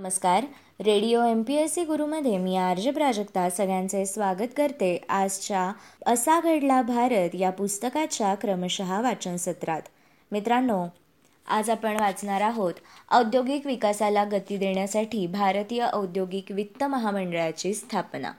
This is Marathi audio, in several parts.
नमस्कार. Radio M P S C गुरुमध्ये मी आर्ज प्राजक्ता सगळ्यांचे स्वागत करते. आजच्या असा घडला भारत या पुस्तकाच्या क्रमशः वाचन सत्रात. मित्रांनो आज आपण वाचणार आहोत औद्योगिक विकासाला गती देण्यासाठी भारतीय औद्योगिक वित्त महामंडळाची स्थापना.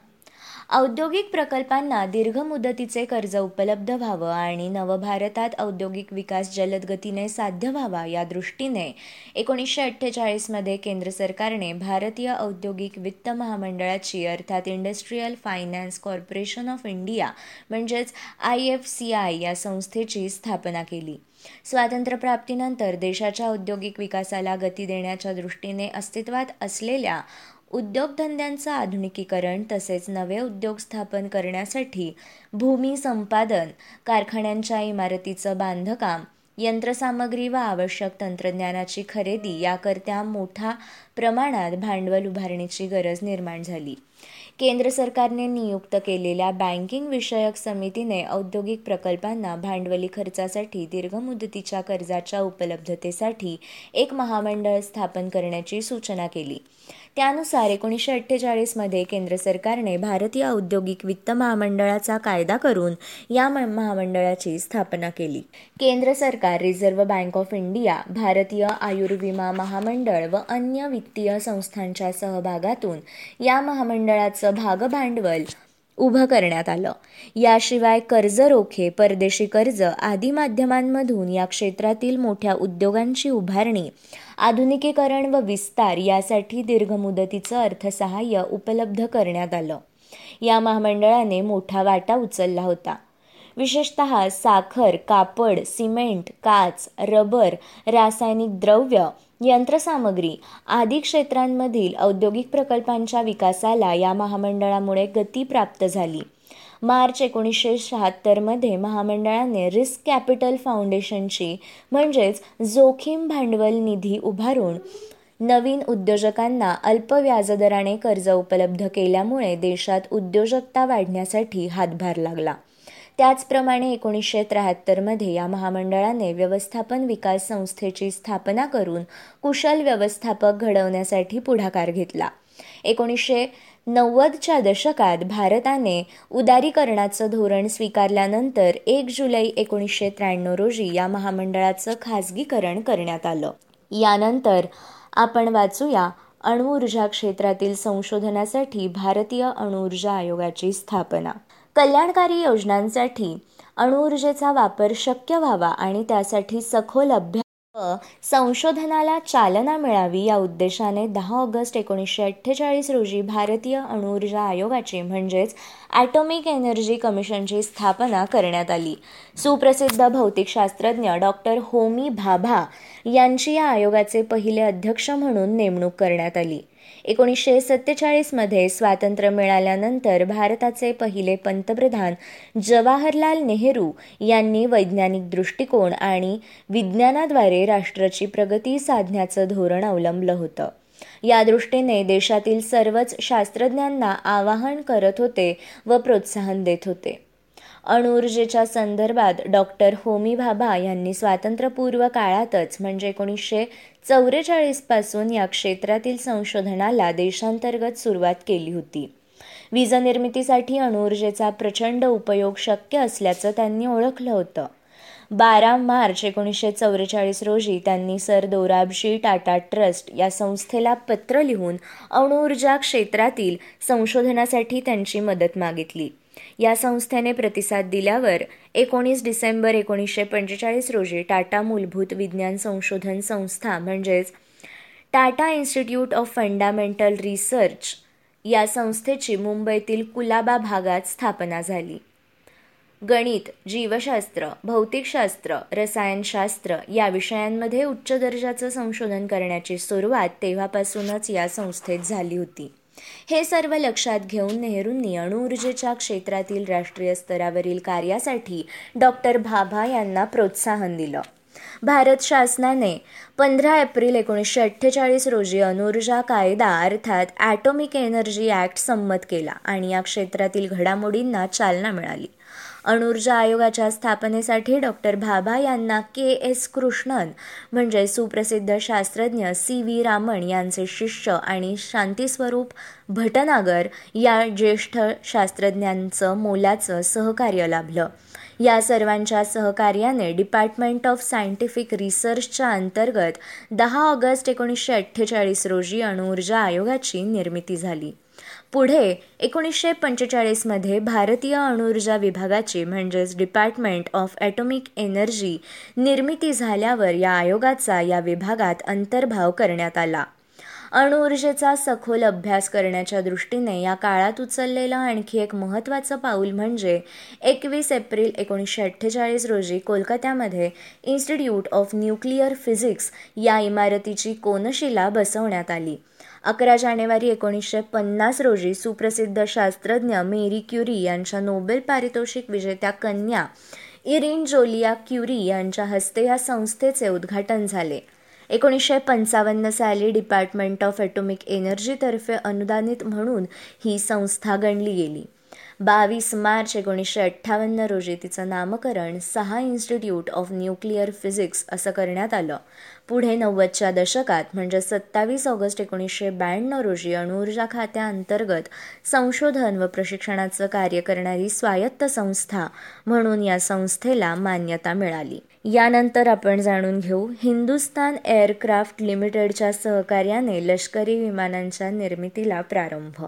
औद्योगिक प्रकल्पांना दीर्घ मुदतीचे कर्ज उपलब्ध व्हावं आणि नवभारतात औद्योगिक विकास जलदगतीने साध्य व्हावा या दृष्टीने एकोणीसशे अठ्ठेचाळीसमध्ये केंद्र सरकारने भारतीय औद्योगिक वित्त महामंडळाची अर्थात industrial finance corporation of India म्हणजेच आय एफ सी आय या संस्थेची स्थापना केली. स्वातंत्र्यप्राप्तीनंतर देशाच्या औद्योगिक विकासाला गती देण्याच्या दृष्टीने अस्तित्वात असलेल्या उद्योगधंद्यांचं आधुनिकीकरण तसेच नवे उद्योग स्थापन करण्यासाठी भूमी संपादन कारखान्यांच्या इमारतीचं बांधकाम यंत्रसामग्री व आवश्यक तंत्रज्ञानाची खरेदी याकरता मोठ्या प्रमाणात भांडवल उभारणीची गरज निर्माण झाली. केंद्र सरकारने नियुक्त केलेल्या बँकिंग विषयक समितीने औद्योगिक प्रकल्पांना भांडवली खर्चासाठी दीर्घ मुदतीच्या कर्जाच्या उपलब्धतेसाठी एक महामंडळ स्थापन करण्याची सूचना केली. त्यानुसार एकोणीसशे अठ्ठेचाळीसमध्ये केंद्र सरकारने भारतीय औद्योगिक वित्त महामंडळाचा कायदा करून या महामंडळाची स्थापना केली. केंद्र सरकार रिझर्व्ह बँक ऑफ इंडिया भारतीय आयुर्विमा महामंडळ व अन्य वित्तीय संस्थांच्या सहभागातून या महामंडळाचं भागभांडवल उभं करण्यात आलं. याशिवाय कर्ज रोखे परदेशी कर्ज आदी माध्यमांमधून या क्षेत्रातील मोठ्या उद्योगांची उभारणी आधुनिकीकरण व विस्तार यासाठी दीर्घ मुदतीचं अर्थसहाय्य उपलब्ध करण्यात आलं. या महामंडळाने मोठा वाटा उचलला होता. विशेषत साखर कापड सिमेंट काच रबर रासायनिक द्रव्य यंत्रसामग्री आदी क्षेत्रांमधील औद्योगिक प्रकल्पांच्या विकासाला या महामंडळामुळे गती प्राप्त झाली. मार्च एकोणीसशे शहात्तरमध्ये महामंडळाने रिस्क कॅपिटल फाउंडेशनची म्हणजेच जोखीम भांडवल निधी उभारून नवीन उद्योजकांना अल्प व्याजदराने कर्ज उपलब्ध केल्यामुळे देशात उद्योजकता वाढण्यासाठी हातभार लागला. त्याचप्रमाणे एकोणीसशे त्र्याहत्तरमध्ये या महामंडळाने व्यवस्थापन विकास संस्थेची स्थापना करून कुशल व्यवस्थापक घडवण्यासाठी पुढाकार घेतला. एकोणीसशे नव्वदच्या दशकात भारताने उदारीकरणाचं धोरण स्वीकारल्यानंतर एक जुलै एकोणीसशे त्र्याण्णव रोजी या महामंडळाचं खाजगीकरण करण्यात आलं. यानंतर आपण वाचूया अणुऊर्जा क्षेत्रातील संशोधनासाठी भारतीय अणुऊर्जा आयोगाची स्थापना. कल्याणकारी योजनांसाठी अणुऊर्जेचा वापर शक्य व्हावा आणि त्यासाठी सखोल अभ्यास व संशोधनाला चालना मिळावी या उद्देशाने दहा ऑगस्ट एकोणीसशे अठ्ठेचाळीस रोजी भारतीय अणुऊर्जा आयोगाची म्हणजेच ॲटॉमिक एनर्जी कमिशनची स्थापना करण्यात आली. सुप्रसिद्ध भौतिकशास्त्रज्ञ डॉक्टर होमी भाभा यांची या आयोगाचे पहिले अध्यक्ष म्हणून नेमणूक करण्यात आली. एकोणीसशे सत्तेचाळीसमध्ये स्वातंत्र्य मिळाल्यानंतर भारताचे पहिले पंतप्रधान जवाहरलाल नेहरू यांनी वैज्ञानिक दृष्टिकोन आणि विज्ञानाद्वारे राष्ट्राची प्रगती साधण्याचं धोरण अवलंबलं होतं. या दृष्टीने देशातील सर्वच शास्त्रज्ञांना आवाहन करत होते व प्रोत्साहन देत होते. अणुऊर्जेच्या संदर्भात डॉक्टर होमी भाभा यांनी स्वातंत्र्यपूर्व काळातच म्हणजे एकोणीसशे चौवेचाळीसपासून या क्षेत्रातील संशोधनाला देशांतर्गत सुरुवात केली होती. वीज निर्मितीसाठी अणुऊर्जेचा प्रचंड उपयोग शक्य असल्याचं त्यांनी ओळखलं होतं. बारा मार्च एकोणीसशे चौवेचाळीस रोजी त्यांनी सर दोराबजी टाटा ट्रस्ट या संस्थेला पत्र लिहून अणुऊर्जा क्षेत्रातील संशोधनासाठी त्यांची मदत मागितली. या संस्थेने प्रतिसाद दिल्यावर एकोणीस डिसेंबर एकोणीसशे पंचेचाळीस रोजी टाटा मूलभूत विज्ञान संशोधन संस्था म्हणजेच Tata institute of fundamental research या संस्थेची मुंबईतील कुलाबा भागात स्थापना झाली. गणित जीवशास्त्र भौतिकशास्त्र रसायनशास्त्र या विषयांमध्ये उच्च दर्जाचं संशोधन करण्याची सुरुवात तेव्हापासूनच या संस्थेत झाली होती. हे सर्व लक्षात घेऊन नेहरूंनी अणुऊर्जेच्या क्षेत्रातील राष्ट्रीय स्तरावरील कार्यासाठी डॉक्टर भाभा यांना प्रोत्साहन दिलं. भारत शासनाने पंधरा एप्रिल एकोणीसशे अठ्ठेचाळीस रोजी अणुऊर्जा कायदा अर्थात ॲटॉमिक एनर्जी ॲक्ट संमत केला आणि या क्षेत्रातील घडामोडींना चालना मिळाली. अणुर्जा आयोगाच्या स्थापनेसाठी डॉक्टर भाभा यांना के. एस. कृष्णन म्हणजे सुप्रसिद्ध शास्त्रज्ञ सी. व्ही. रामन यांचे शिष्य आणि शांतीस्वरूप भटनागर या ज्येष्ठ शास्त्रज्ञांचं मोलाचं सहकार्य लाभलं. या सर्वांच्या सहकार्याने डिपार्टमेंट ऑफ सायंटिफिक रिसर्चच्या अंतर्गत दहा ऑगस्ट एकोणीसशे अठ्ठेचाळीस रोजी अणुऊर्जा आयोगाची निर्मिती झाली. पुढे एकोणीसशे पंचेचाळीसमध्ये भारतीय अणुऊर्जा विभागाची म्हणजेच डिपार्टमेंट ऑफ ॲटॉमिक एनर्जी निर्मिती झाल्यावर या आयोगाचा या विभागात अंतर्भाव करण्यात आला. अणुऊर्जेचा सखोल अभ्यास करण्याच्या दृष्टीने या काळात उचललेलं आणखी एक महत्त्वाचं पाऊल म्हणजे एकवीस एप्रिल एकोणीसशे अठ्ठेचाळीस रोजी कोलकात्यामध्ये इन्स्टिट्यूट ऑफ न्यूक्लिअर फिजिक्स या इमारतीची कोनशिला बसवण्यात आली. अकरा जानेवारी एकोणीसशे पन्नास रोजी सुप्रसिद्ध शास्त्रज्ञ मेरी क्युरी यांच्या नोबेल पारितोषिक विजेत्या कन्या इरिन जोलिया क्युरी यांच्या हस्ते या संस्थेचे उद्घाटन झाले. एकोणीसशे पंचावन्न साली डिपार्टमेंट ऑफ ॲटॉमिक एनर्जीतर्फे अनुदानित म्हणून ही संस्था गणली गेली. बावीस मार्च एकोणीसशे अठ्ठावन्न रोजी तिचं नामकरण सहा इन्स्टिट्यूट ऑफ न्यूक्लिअर फिजिक्स असं करण्यात आलं. पुढे नव्वदच्या दशकात म्हणजे सत्तावीस ऑगस्ट एकोणीसशे ब्याण्णव रोजी अणुऊर्जा खात्याअंतर्गत संशोधन व प्रशिक्षणाचं कार्य करणारी स्वायत्त संस्था म्हणून या संस्थेला मान्यता मिळाली. यानंतर आपण जाणून घेऊ हिंदुस्तान एअरक्राफ्ट लिमिटेडच्या सहकार्याने लष्करी विमानांच्या निर्मितीला प्रारंभ.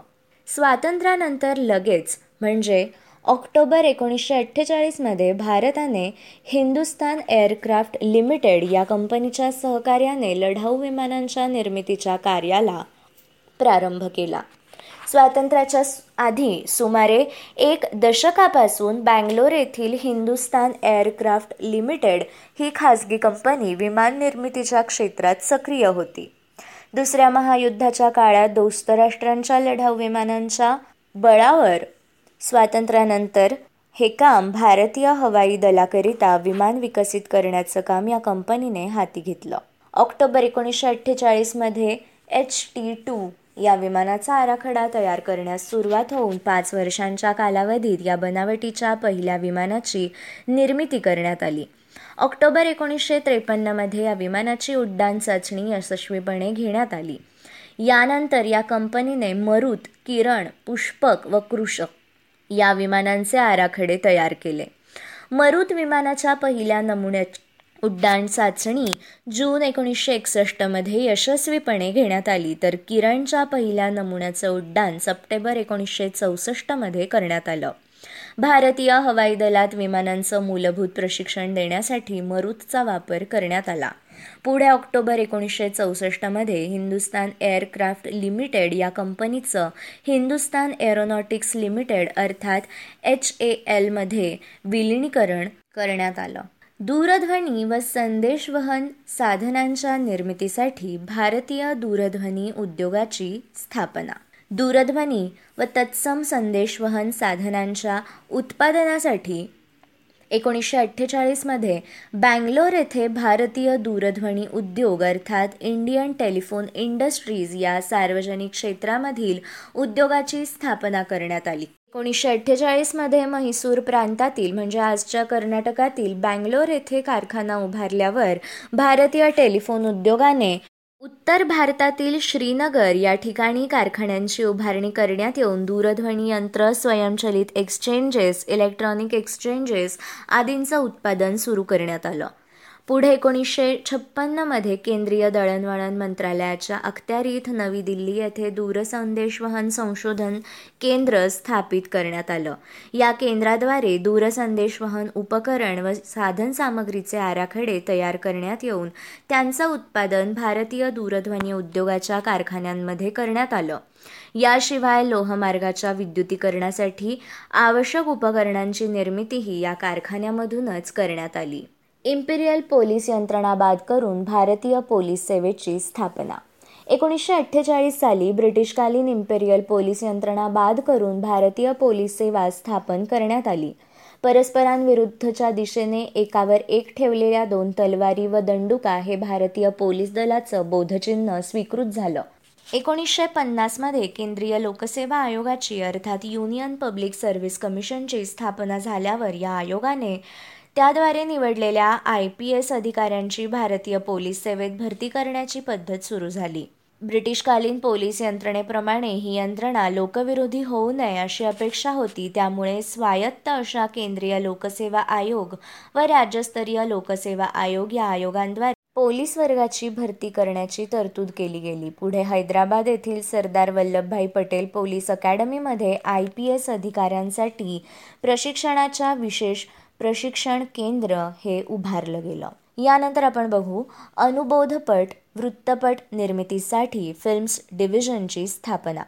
स्वातंत्र्यानंतर लगेच म्हणजे ऑक्टोबर एकोणीसशे अठ्ठेचाळीसमध्ये भारताने हिंदुस्तान एअरक्राफ्ट लिमिटेड या कंपनीच्या सहकार्याने लढाऊ विमानांच्या निर्मितीच्या कार्याला प्रारंभ केला. स्वातंत्र्याच्या आधी सुमारे एक दशकापासून बँगलोर येथील हिंदुस्तान एअरक्राफ्ट लिमिटेड ही खाजगी कंपनी विमान निर्मितीच्या क्षेत्रात सक्रिय होती. दुसऱ्या महायुद्धाच्या काळात दोस्त राष्ट्रांच्या लढाऊ विमानांच्या बळावर स्वातंत्र्यानंतर हे काम भारतीय हवाई दलाकरिता विमान विकसित करण्याचं काम या कंपनीने हाती घेतलं. ऑक्टोबर एकोणीसशे अठ्ठेचाळीसमध्ये एच टी टू या विमानाचा आराखडा तयार करण्यास सुरुवात होऊन पाच वर्षांच्या कालावधीत या बनावटीच्या पहिल्या विमानाची निर्मिती करण्यात आली. ऑक्टोबर एकोणीसशे त्रेपन्नमध्ये या विमानाची उड्डाण चाचणी यशस्वीपणे घेण्यात आली. यानंतर या कंपनीने मरुत किरण पुष्पक व कृषक या विमानांचे आराखडे तयार केले. मरुत विमानाच्या पहिल्या नमुन्या उड्डाण चाचणी जून एकोणीसशे एकसष्टमध्ये यशस्वीपणे घेण्यात आली. तर किरणच्या पहिल्या नमुन्याचं उड्डाण सप्टेंबर एकोणीसशे चौसष्टमध्ये करण्यात आलं. भारतीय हवाई दलात विमानांचं मूलभूत प्रशिक्षण देण्यासाठी मरुतचा वापर करण्यात आला. पुढे ऑक्टोबर एकोणीसशे चौसष्टमध्ये हिंदुस्तान एअरक्राफ्ट लिमिटेड या कंपनीचं हिंदुस्तान एरोनॉटिक्स लिमिटेड अर्थात एच ए एलमध्ये विलिनीकरण करण्यात आलं. दूरध्वनी व संदेशवहन साधनांच्या निर्मितीसाठी भारतीय दूरध्वनी उद्योगाची स्थापना. दूरध्वनी व तत्सम संदेशवहन साधनांच्या उत्पादनासाठी एकोणीसशे अठ्ठेचाळीसमध्ये बँगलोर येथे भारतीय दूरध्वनी उद्योग अर्थात इंडियन टेलिफोन इंडस्ट्रीज या सार्वजनिक क्षेत्रामधील उद्योगाची स्थापना करण्यात आली. एकोणीसशे अठ्ठेचाळीसमध्ये म्हैसूर प्रांतातील म्हणजे आजच्या कर्नाटकातील बँगलोर येथे कारखाना उभारल्यावर भारतीय टेलिफोन उद्योगाने उत्तर भारतातील श्रीनगर या ठिकाणी कारखान्यांची उभारणी करण्यात येऊन दूरध्वनी यंत्र स्वयंचलित एक्सचेंजेस इलेक्ट्रॉनिक एक्सचेंजेस आदींचं उत्पादन सुरू करण्यात आलं. पुढे एकोणीसशे छप्पन्नमध्ये केंद्रीय दळणवळण मंत्रालयाच्या अखत्यारीत नवी दिल्ली येथे दूरसंदेशवहन संशोधन केंद्र स्थापित करण्यात आलं. या केंद्राद्वारे दूरसंदेशवहन उपकरण व साधनसामग्रीचे आराखडे तयार करण्यात येऊन त्यांचं उत्पादन भारतीय दूरध्वनी उद्योगाच्या कारखान्यांमध्ये करण्यात आलं. याशिवाय लोहमार्गाच्या विद्युतीकरणासाठी आवश्यक उपकरणांची निर्मितीही या कारखान्यामधूनच करण्यात आली. इम्पिरियल पोलीस यंत्रणा बाद करून भारतीय पोलीस सेवेची स्थापना. एकोणीसशे अठ्ठेचाळीस साली ब्रिटिशकालीन इम्पेरियल पोलीस यंत्रणा बाद करून भारतीय पोलीस सेवा स्थापन करण्यात आली. परस्परांविरुद्धच्या दिशेने एकावर एक ठेवलेल्या दोन तलवारी व दंडुका हे भारतीय पोलीस दलाचं बोधचिन्ह स्वीकृत झालं. एकोणीसशे पन्नासमध्ये केंद्रीय लोकसेवा आयोगाची अर्थात युनियन पब्लिक सर्व्हिस कमिशनची स्थापना झाल्यावर या आयोगाने त्याद्वारे निवडलेल्या आय पी एस अधिकाऱ्यांची भारतीय पोलीस सेवेत भरती करण्याची पद्धत सुरू झाली. ब्रिटिशकालीन पोलीस यंत्रणेप्रमाणे ही यंत्रणा लोकविरोधी होऊ नये अशी अपेक्षा होती. त्यामुळे स्वायत्त अशा केंद्रीय लोकसेवा आयोग व राज्यस्तरीय लोकसेवा आयोग या आयोगांद्वारे पोलीस वर्गाची भरती करण्याची तरतूद केली गेली. पुढे हैदराबाद येथील सरदार वल्लभभाई पटेल पोलीस अकॅडमीमध्ये आय पी एस अधिकाऱ्यांसाठी प्रशिक्षणाच्या विशेष प्रशिक्षण केंद्र हे उभारलं गेलं. यानंतर आपण बघू अनुबोधपट वृत्तपट निर्मितीसाठी फिल्म्स डिव्हिजनची स्थापना.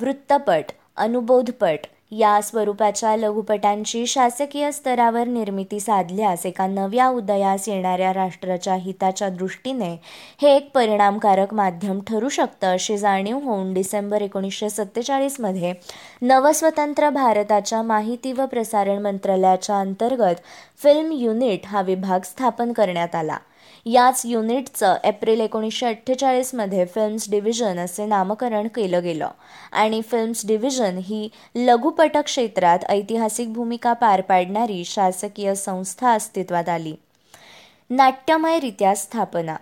वृत्तपट अनुबोधपट या स्वरूपाच्या लघुपटांची शासकीय स्तरावर निर्मिती साधल्यास एका नव्या उदयास येणाऱ्या राष्ट्राच्या हिताच्या दृष्टीने हे एक परिणामकारक माध्यम ठरू शकतं अशी जाणीव होऊन डिसेंबर एकोणीसशे सत्तेचाळीसमध्ये नवस्वतंत्र भारताच्या माहिती व प्रसारण मंत्रालयाच्या अंतर्गत फिल्म युनिट हा विभाग स्थापन करण्यात आला. याच युनिटचं एप्रिल एकोणीसशे अठ्ठेचाळीसमध्ये फिल्म्स डिव्हिजन असे नामकरण केलं गेलं. आणि फिल्म्स डिव्हिजन ही लघुपट क्षेत्रात ऐतिहासिक भूमिका पार पाडणारी शासकीय संस्था अस्तित्वात आली. नाट्यमयरित्या स्थापना.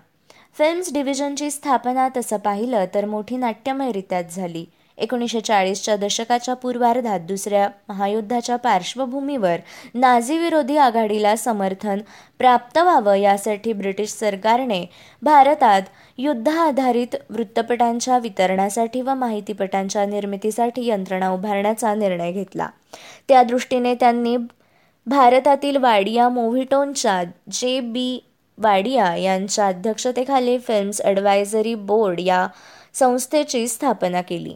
फिल्म्स डिव्हिजनची स्थापना तसं पाहिलं तर मोठी नाट्यमयरित्याच झाली. एकोणीसशे चाळीसच्या दशकाच्या पूर्वार्धात दुसऱ्या महायुद्धाच्या पार्श्वभूमीवर नाझी विरोधी आघाडीला समर्थन प्राप्त व्हावं यासाठी ब्रिटिश सरकारने भारतात युद्ध आधारित वृत्तपटांच्या वितरणासाठी व माहितीपटांच्या निर्मितीसाठी यंत्रणा उभारण्याचा निर्णय घेतला. त्या दृष्टीने त्यांनी भारतातील वाडिया मोव्हिटोनच्या जे बी वाडिया यांच्या अध्यक्षतेखाली फिल्म्स ॲडवायझरी बोर्ड या संस्थेची स्थापना केली.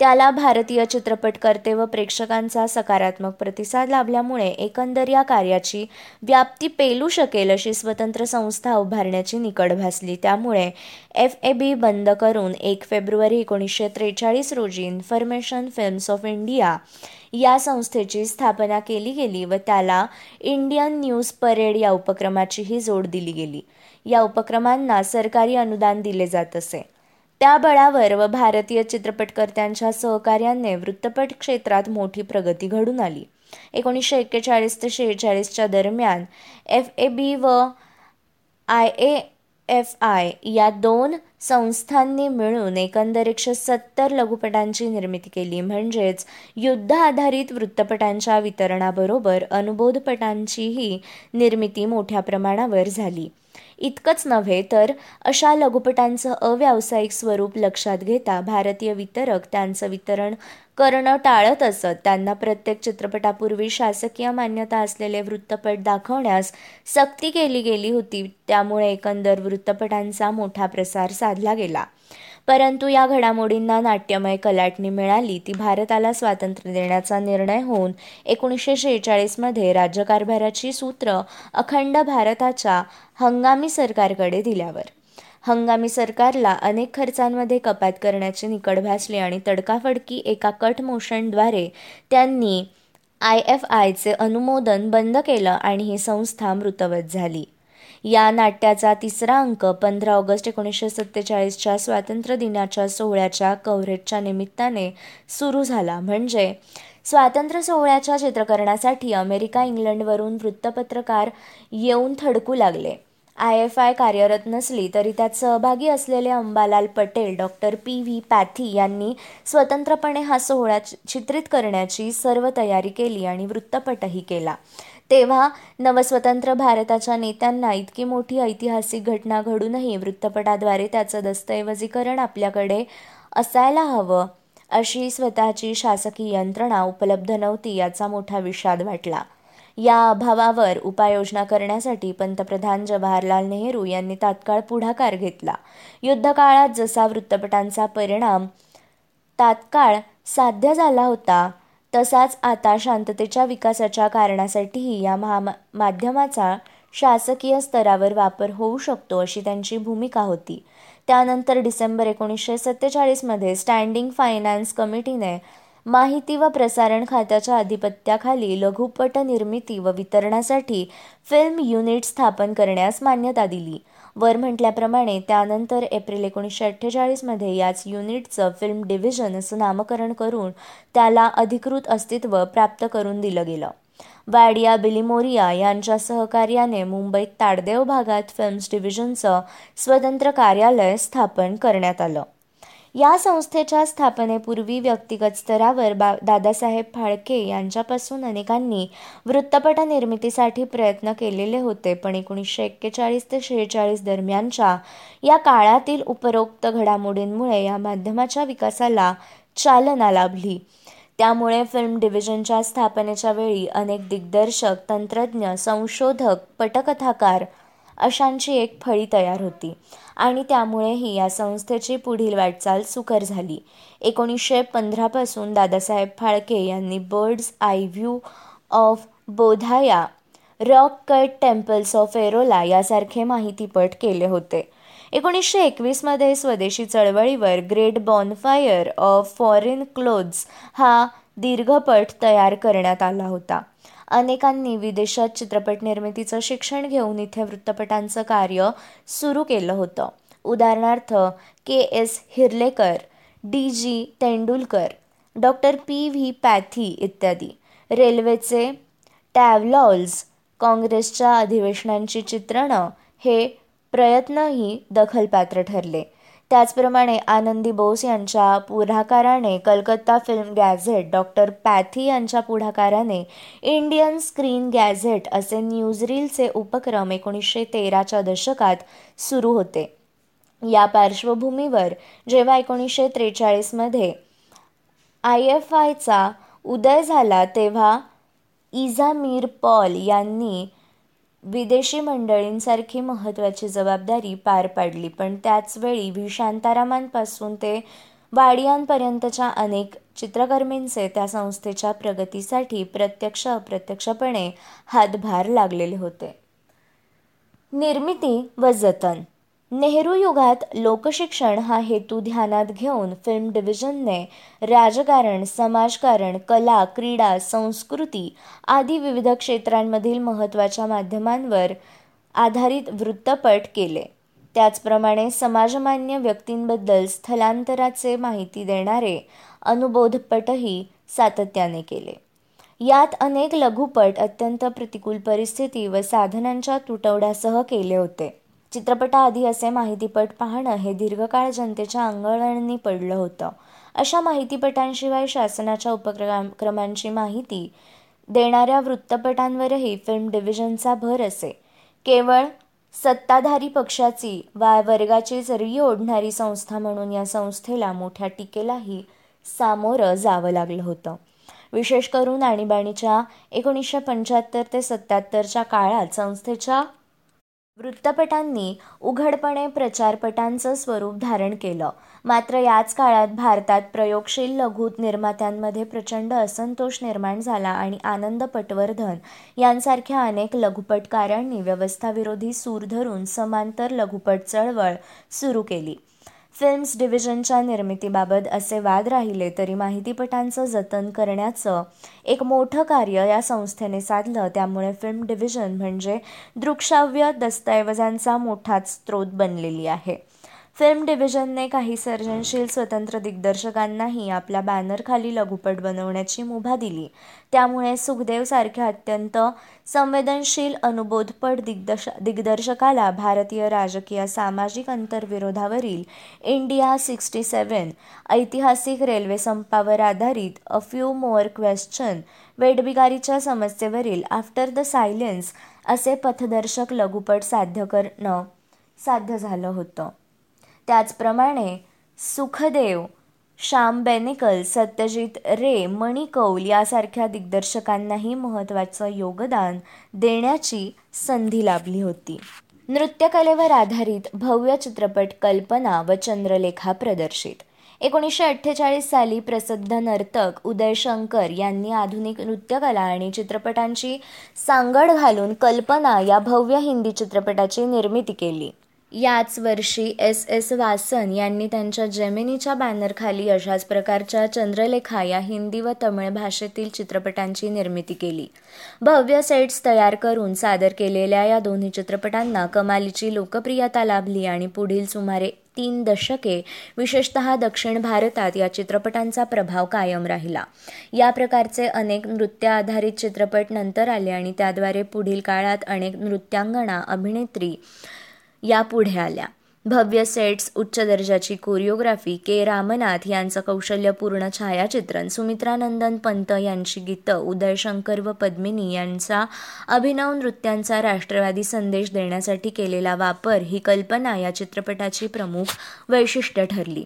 त्याला भारतीय चित्रपटकर्ते व प्रेक्षकांचा सकारात्मक प्रतिसाद लाभल्यामुळे एकंदर या कार्याची व्याप्ती पेलू शकेल अशी स्वतंत्र संस्था उभारण्याची निकड भासली. त्यामुळे एफ ए बी बंद करून एक फेब्रुवारी एकोणीसशे त्रेचाळीस रोजी इन्फॉर्मेशन फिल्म्स ऑफ इंडिया या संस्थेची स्थापना केली गेली व त्याला इंडियन न्यूज परेड या उपक्रमाचीही जोड दिली गेली. या उपक्रमांना सरकारी अनुदान दिले जात असे. त्या बळावर व भारतीय चित्रपटकर्त्यांच्या सहकार्याने वृत्तपट क्षेत्रात मोठी प्रगती घडून आली. एकोणीसशे एक्केचाळीस ते शेहेचाळीसच्या दरम्यान एफ ए बी व आय ए एफ आय या दोन संस्थांनी मिळून एकंदर एकशे सत्तर लघुपटांची निर्मिती केली. म्हणजेच युद्ध आधारित वृत्तपटांच्या वितरणाबरोबर अनुबोधपटांचीही निर्मिती मोठ्या प्रमाणावर झाली. इतकंच नव्हे तर अशा लघुपटांचं अव्यावसायिक स्वरूप लक्षात घेता भारतीय वितरक त्यांचं वितरण करणं टाळत असत. त्यांना प्रत्येक चित्रपटापूर्वी शासकीय मान्यता असलेले वृत्तपट दाखवण्यास सक्ती केली गेली होती. त्यामुळे एकंदर वृत्तपटांचा मोठा प्रसार साधला गेला. परंतु या घडामोडींना नाट्यमय कलाटणी मिळाली ती भारताला स्वातंत्र्य देण्याचा निर्णय होऊन एकोणीसशे शेहेचाळीसमध्ये राज्यकारभाराची सूत्र अखंड भारताच्या हंगामी सरकारकडे दिल्यावर. हंगामी सरकारला अनेक खर्चांमध्ये कपात करण्याची निकड भासली आणि तडकाफडकी एका कट मोशनद्वारे त्यांनी आय एफ आयचे अनुमोदन बंद केलं आणि ही संस्था मृतवत झाली. या नाट्याचा तिसरा अंक पंधरा ऑगस्ट एकोणीसशे सत्तेचाळीसच्या स्वातंत्र्य दिनाच्या सोहळ्याच्या कव्हरेजच्या निमित्ताने सुरू झाला. म्हणजे स्वातंत्र्य सोहळ्याच्या चित्रकरणासाठी अमेरिका इंग्लंडवरून वृत्तपत्रकार येऊन थडकू लागले. आय एफ आय कार्यरत नसली तरी त्यात सहभागी असलेले Ambalal Patel doctor P. V. Pathy यांनी स्वतंत्रपणे हा सोहळा चित्रित करण्याची सर्व तयारी केली आणि वृत्तपटही केला. तेव्हा नवस्वतंत्र भारताच्या नेत्यांना इतकी मोठी ऐतिहासिक घटना घडूनही वृत्तपटाद्वारे त्याचं दस्तऐवजीकरण आपल्याकडे असायला हवं अशी स्वतःची शासकीय यंत्रणा उपलब्ध नव्हती याचा मोठा विषाद वाटला. या अभावावर उपाययोजना करण्यासाठी पंतप्रधान जवाहरलाल नेहरू यांनी तात्काळ पुढाकार घेतला. युद्धकाळात जसा वृत्तपटांचा परिणाम तात्काळ साध्य झाला होता तसाच आता शांततेच्या विकासाच्या कारणासाठीही या महा माध्यमाचा शासकीय स्तरावर वापर होऊ शकतो अशी त्यांची भूमिका होती. त्यानंतर डिसेंबर एकोणीसशे सत्तेचाळीसमध्ये स्टँडिंग फायनान्स कमिटीने माहिती व प्रसारण खात्याच्या अधिपत्याखाली लघुपट निर्मिती व वितरणासाठी फिल्म युनिट स्थापन करण्यास मान्यता दिली. वर म्हटल्याप्रमाणे त्यानंतर एप्रिल एकोणीसशे अठ्ठेचाळीसमध्ये याच युनिटचं फिल्म डिव्हिजन असं नामकरण करून त्याला अधिकृत अस्तित्व प्राप्त करून दिलं गेलं. वाडिया बिलिमोरिया यांच्या सहकार्याने मुंबईत ताडदेव भागात फिल्म्स डिव्हिजनचं स्वतंत्र कार्यालय स्थापन करण्यात आलं. या संस्थेच्या स्थापनेपूर्वी व्यक्तिगत स्तरावर बा दादासाहेब फाळके यांच्यापासून अनेकांनी वृत्तपट निर्मितीसाठी प्रयत्न केलेले होते. पण एकोणीसशे एक्केचाळीस ते शेहेचाळीस दरम्यानच्या या काळातील उपरोक्त घडामोडींमुळे या माध्यमाच्या विकासाला चालना लाभली. त्यामुळे फिल्म डिव्हिजनच्या स्थापनेच्या वेळी अनेक दिग्दर्शक तंत्रज्ञ संशोधक पटकथाकार अशांची एक फळी तयार होती आणि त्यामुळेही या संस्थेची पुढील वाटचाल सुकर झाली. एकोणीसशे पंधरापासून दादासाहेब फाळके यांनी bird's eye view of Bodhgaya rock cut temples of Ellora यासारखे माहितीपट केले होते. एकोणीसशे एकवीसमध्ये स्वदेशी चळवळीवर great bonfire of foreign clothes हा दीर्घपट तयार करण्यात आला होता. अनेकांनी विदेशात चित्रपट निर्मितीचं शिक्षण घेऊन इथे वृत्तपटांचं कार्य सुरू केलं होतं. उदाहरणार्थ K S Hirlekar D G Tendulkar doctor P V Pathy इत्यादी. रेल्वेचे टॅवलॉल्स काँग्रेसच्या अधिवेशनांची चित्रणं हे प्रयत्नही दखलपात्र ठरले. त्याचप्रमाणे आनंदी बोस यांच्या पुढाकाराने Calcutta film gazette doctor Pathy यांच्या पुढाकाराने इंडियन स्क्रीन गॅझेट असे न्यूजरीलचे उपक्रम एकोणीसशे तेराच्या दशकात सुरू होते. या पार्श्वभूमीवर जेव्हा एकोणीसशे त्रेचाळीसमध्ये आय एफ आयचा उदय झाला तेव्हा इझामीर पॉल यांनी विदेशी मंडळींसारखी महत्त्वाची जबाबदारी पार पाडली पण त्याचवेळी व्ही शांतारामांपासून ते वाडियांपर्यंतच्या अनेक चित्रकर्मींचे त्या संस्थेच्या प्रगतीसाठी प्रत्यक्ष अप्रत्यक्षपणे हातभार लागलेले होते. निर्मिती व जतन नेहरू युगात लोकशिक्षण हा हेतू ध्यानात घेऊन फिल्म डिव्हिजनने राजकारण समाजकारण कला क्रीडा संस्कृती आदी विविध क्षेत्रांमधील महत्त्वाच्या माध्यमांवर आधारित वृत्तपट केले. त्याचप्रमाणे समाजमान्य व्यक्तींबद्दल स्थलांतराचे माहिती देणारे अनुबोधपटही सातत्याने केले. यात अनेक लघुपट अत्यंत प्रतिकूल परिस्थिती व साधनांच्या तुटवड्यासह केले होते. चित्रपटाआधी असे माहितीपट पाहणं हे दीर्घकाळ जनतेच्या अंगवळणी पडलं होतं. अशा माहितीपटांशिवाय शासनाच्या उपक्रमांची माहिती देणाऱ्या वृत्तपटांवरही फिल्म डिव्हिजनचा भर असे. केवळ सत्ताधारी पक्षाची वा वर्गाची जरी ओढणारी संस्था म्हणून या संस्थेला मोठ्या टीकेलाही सामोरं जावं लागलं होतं. विशेष करून आणीबाणीच्या एकोणीसशे पंच्याहत्तर ते सत्याहत्तरच्या काळात संस्थेच्या वृत्तपटांनी उघडपणे प्रचारपटांचं स्वरूप धारण केलं. मात्र याच काळात भारतात प्रयोगशील लघुत निर्मात्यांमध्ये प्रचंड असंतोष निर्माण झाला आणि आनंद पटवर्धन यांसारख्या अनेक लघुपटकारांनी व्यवस्थाविरोधी सूर धरून समांतर लघुपट चळवळ सुरू केली. फिल्म्स डिव्हिजनच्या निर्मितीबाबत असे वाद राहिले तरी माहितीपटांचं जतन करण्याचं एक मोठं कार्य या संस्थेने साधलं. त्यामुळे फिल्म डिव्हिजन म्हणजे दृकश्राव्य दस्तऐवजांचा मोठाच स्रोत बनलेली आहे. फिल्म डिव्हिजनने काही सर्जनशील स्वतंत्र दिग्दर्शकांनाही आपल्या बॅनरखाली लघुपट बनवण्याची मुभा दिली. त्यामुळे सुखदेवसारख्या अत्यंत संवेदनशील अनुबोधपट दिग्दर्श दिग्दर्शकाला भारतीय राजकीय सामाजिक अंतर्विरोधावरील इंडिया सिक्स्टी सेवन ऐतिहासिक रेल्वे संपावर आधारित अ फ्यू मोअर क्वेश्चन वेडबिगारीच्या समस्येवरील आफ्टर द सायलेन्स असे पथदर्शक लघुपट साध्य करणं साध्य झालं होतं. त्याचप्रमाणे सुखदेव श्याम बेनेकल सत्यजित रे मणी कौल यासारख्या दिग्दर्शकांनाही महत्त्वाचं योगदान देण्याची संधी लाभली होती. नृत्यकलेवर आधारित भव्य चित्रपट कल्पना व चंद्रलेखा प्रदर्शित. एकोणीसशे अठ्ठेचाळीस साली प्रसिद्ध नर्तक उदय शंकर यांनी आधुनिक नृत्यकला आणि चित्रपटांची सांगड घालून कल्पना या भव्य हिंदी चित्रपटाची निर्मिती केली. याच वर्षी एस एस वासन यांनी त्यांच्या जेमिनीच्या बॅनरखाली अशाच प्रकारच्या चंद्रलेखा या हिंदी व तमिळ भाषेतील चित्रपटांची निर्मिती केली. भव्य सेट्स तयार करून सादर केलेल्या या दोन्ही चित्रपटांना कमालीची लोकप्रियता लाभली आणि पुढील सुमारे तीन दशके विशेषतः दक्षिण भारतात या चित्रपटांचा प्रभाव कायम राहिला. या प्रकारचे अनेक नृत्य आधारित चित्रपट नंतर आले आणि त्याद्वारे पुढील काळात अनेक नृत्यांगणा अभिनेत्री या पुढे आल्या. भव्य सेट्स उच्च दर्जाची कोरिओग्राफी के. रामनाथ यांचं कौशल्यपूर्ण छायाचित्रण सुमित्रानंदन पंत यांची गीतं उदय शंकर व पद्मिनी यांचा अभिनव नृत्यांचा राष्ट्रवादी संदेश देण्यासाठी केलेला वापर ही कल्पना या चित्रपटाची प्रमुख वैशिष्ट्य ठरली.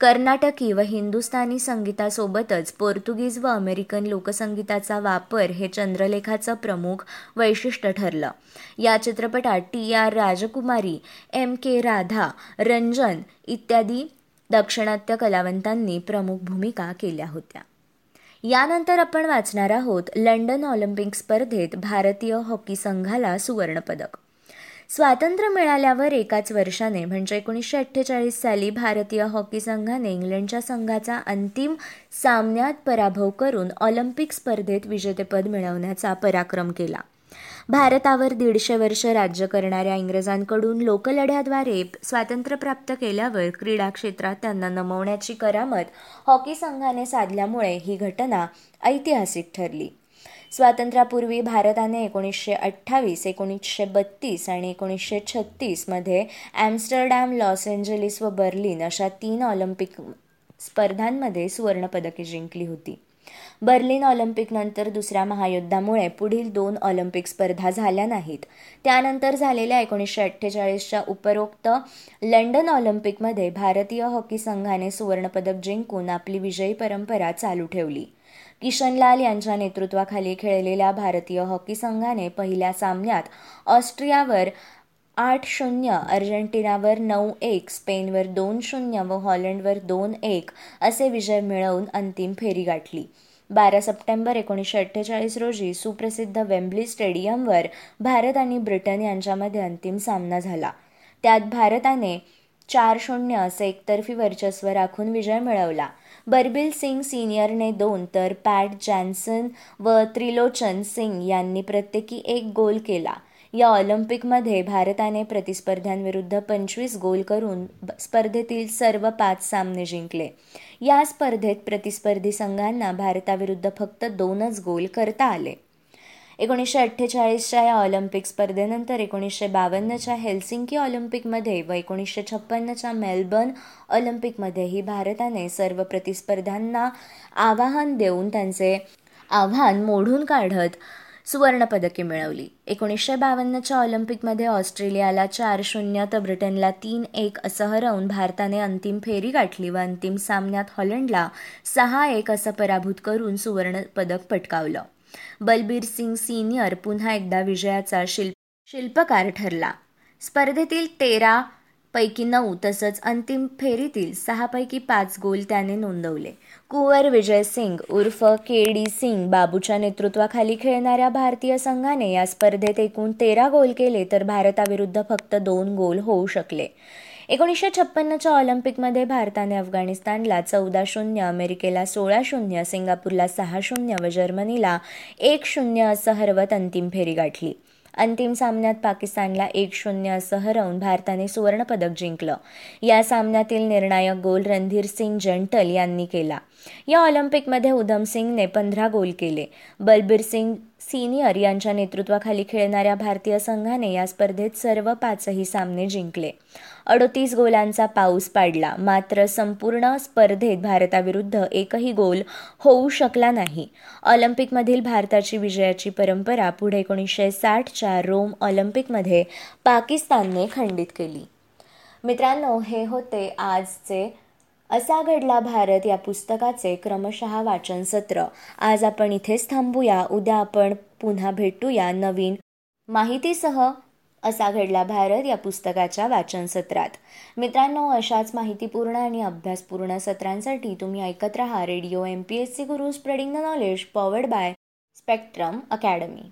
कर्नाटकी व हिंदुस्थानी संगीतासोबतच पोर्तुगीज व अमेरिकन लोकसंगीताचा वापर हे चंद्रलेखाचं प्रमुख वैशिष्ट्य ठरलं. या चित्रपटात T R Rajakumari M K Radha Ranjan इत्यादी दक्षिणात्य कलावंतांनी प्रमुख भूमिका केल्या होत्या. यानंतर आपण वाचणार आहोत लंडन ऑलिम्पिक स्पर्धेत भारतीय हॉकी संघाला सुवर्णपदक. स्वातंत्र्य मिळाल्यावर एकाच वर्षाने म्हणजे एकोणीसशे अठ्ठेचाळीस साली भारतीय हॉकी संघाने इंग्लंडच्या संघाचा अंतिम सामन्यात पराभव करून ऑलिम्पिक स्पर्धेत विजेतेपद मिळवण्याचा पराक्रम केला. भारतावर दीडशे वर्ष राज्य करणाऱ्या इंग्रजांकडून लोकलढ्याद्वारे स्वातंत्र्य प्राप्त केल्यावर क्रीडा क्षेत्रात त्यांना नमवण्याची करामत हॉकी संघाने साधल्यामुळे ही घटना ऐतिहासिक ठरली. स्वातंत्र्यापूर्वी भारताने एकोणीसशे अठ्ठावीस एकोणीसशे बत्तीस आणि एकोणीसशे छत्तीसमध्ये ॲम्स्टरडॅम लॉस एंजलिस व बर्लिन अशा तीन ऑलिम्पिक स्पर्धांमध्ये सुवर्णपदके जिंकली होती. बर्लिन ऑलिम्पिकनंतर दुसऱ्या महायुद्धामुळे पुढील दोन ऑलिम्पिक स्पर्धा झाल्या नाहीत. त्यानंतर झालेल्या एकोणीसशे अठ्ठेचाळीसच्या उपरोक्त लंडन ऑलिम्पिकमध्ये भारतीय हॉकी संघाने सुवर्णपदक जिंकून आपली विजयी परंपरा चालू ठेवली. किशनलाल यांच्या नेतृत्वाखाली खेळलेल्या भारतीय हॉकी संघाने पहिल्या सामन्यात ऑस्ट्रियावर आठ शून्य अर्जेंटिनावर नऊ एक स्पेनवर दोन शून्य व हॉलंडवर दोन एक असे विजय मिळवून अंतिम फेरी गाठली. बारा सप्टेंबर एकोणीसशे अठ्ठेचाळीस रोजी सुप्रसिद्ध वेम्बली स्टेडियमवर भारत आणि ब्रिटन यांच्यामध्ये अंतिम सामना झाला. त्यात भारताने चार शून्य असे एकतर्फी वर्चस्व राखून विजय मिळवला. बर्बिल सिंग सिनियरने दोन तर पॅट जॅन्सन व त्रिलोचन सिंग यांनी प्रत्येकी एक गोल केला. या ऑलिम्पिकमध्ये भारताने प्रतिस्पर्ध्यांविरुद्ध पंचवीस गोल करून स्पर्धेतील सर्व पाच सामने जिंकले. या स्पर्धेत प्रतिस्पर्धी संघांना भारताविरुद्ध फक्त दोनच गोल करता आले. एकोणीसशे अठ्ठेचाळीसच्या या ऑलिम्पिक स्पर्धेनंतर एकोणीसशे बावन्नच्या हेल्सिंकी ऑलिम्पिकमध्ये व एकोणीसशे छप्पन्नच्या मेलबर्न ऑलिम्पिकमध्येही भारताने सर्व प्रतिस्पर्धांना आवाहन देऊन त्यांचे आव्हान मोडून काढत सुवर्णपदके मिळवली. एकोणीसशे बावन्नच्या ऑलिम्पिकमध्ये ऑस्ट्रेलियाला चार शून्य तर ब्रिटनला तीन एक असं हरवून भारताने अंतिम फेरी गाठली व अंतिम सामन्यात हॉलंडला सहा एक असं पराभूत करून सुवर्णपदक पटकावलं. बलबीर सिंग सिनियर पुन्हा एकदा विजयाचा शिल्प शिल्पकार ठरला. स्पर्धेतील तेरा पैकी नऊ तसंच अंतिम फेरीतील सहापैकी पाच गोल त्याने नोंदवले. कुंवर विजय सिंग उर्फ के डी सिंग बाबूच्या नेतृत्वाखाली खेळणाऱ्या भारतीय संघाने या स्पर्धेत एकूण तेरा गोल केले तर भारताविरुद्ध फक्त दोन गोल होऊ शकले. एकोणीसशे छप्पन्नच्या ऑलिम्पिकमध्ये भारताने अफगाणिस्तानला चौदा शून्य अमेरिकेला सोळा शून्य सिंगापूरला सहा शून्य व जर्मनीला एक शून्य असं हरवत अंतिम फेरी गाठली. अंतिम सामन्यात पाकिस्तानला एक शून्य असं हरवून भारताने सुवर्णपदक जिंकलं. या सामन्यातील निर्णायक गोल रणधीर सिंग जंटल यांनी केला. या ऑलिम्पिकमध्ये उधम सिंगने पंधरा गोल केले. बलबीर सिंग सिनियर यांच्या नेतृत्वाखाली खेळणाऱ्या भारतीय संघाने या स्पर्धेत सर्व पाचही सामने जिंकले. अडोतीस गोलांचा पाऊस पाडला मात्र संपूर्ण स्पर्धेत भारताविरुद्ध एकही गोल होऊ शकला नाही. ऑलिम्पिकमधील भारताची विजयाची परंपरा पुढे एकोणीसशे साठच्या रोम ऑलिम्पिकमध्ये पाकिस्तानने खंडित केली. मित्रांनो हे होते आजचे असा घडला भारत या पुस्तकाचे क्रमशः वाचन सत्र आज आपण इथेच थांबूया. उद्या आपण पुन्हा भेटूया नवीन माहितीसह असा घडला भारत या पुस्तकाच्या वाचन सत्रात मित्रांनो अशाच माहितीपूर्ण आणि अभ्यासपूर्ण सत्रांसाठी तुम्ही ऐकत राहा radio M P S C Guru spreading the knowledge powered by spectrum academy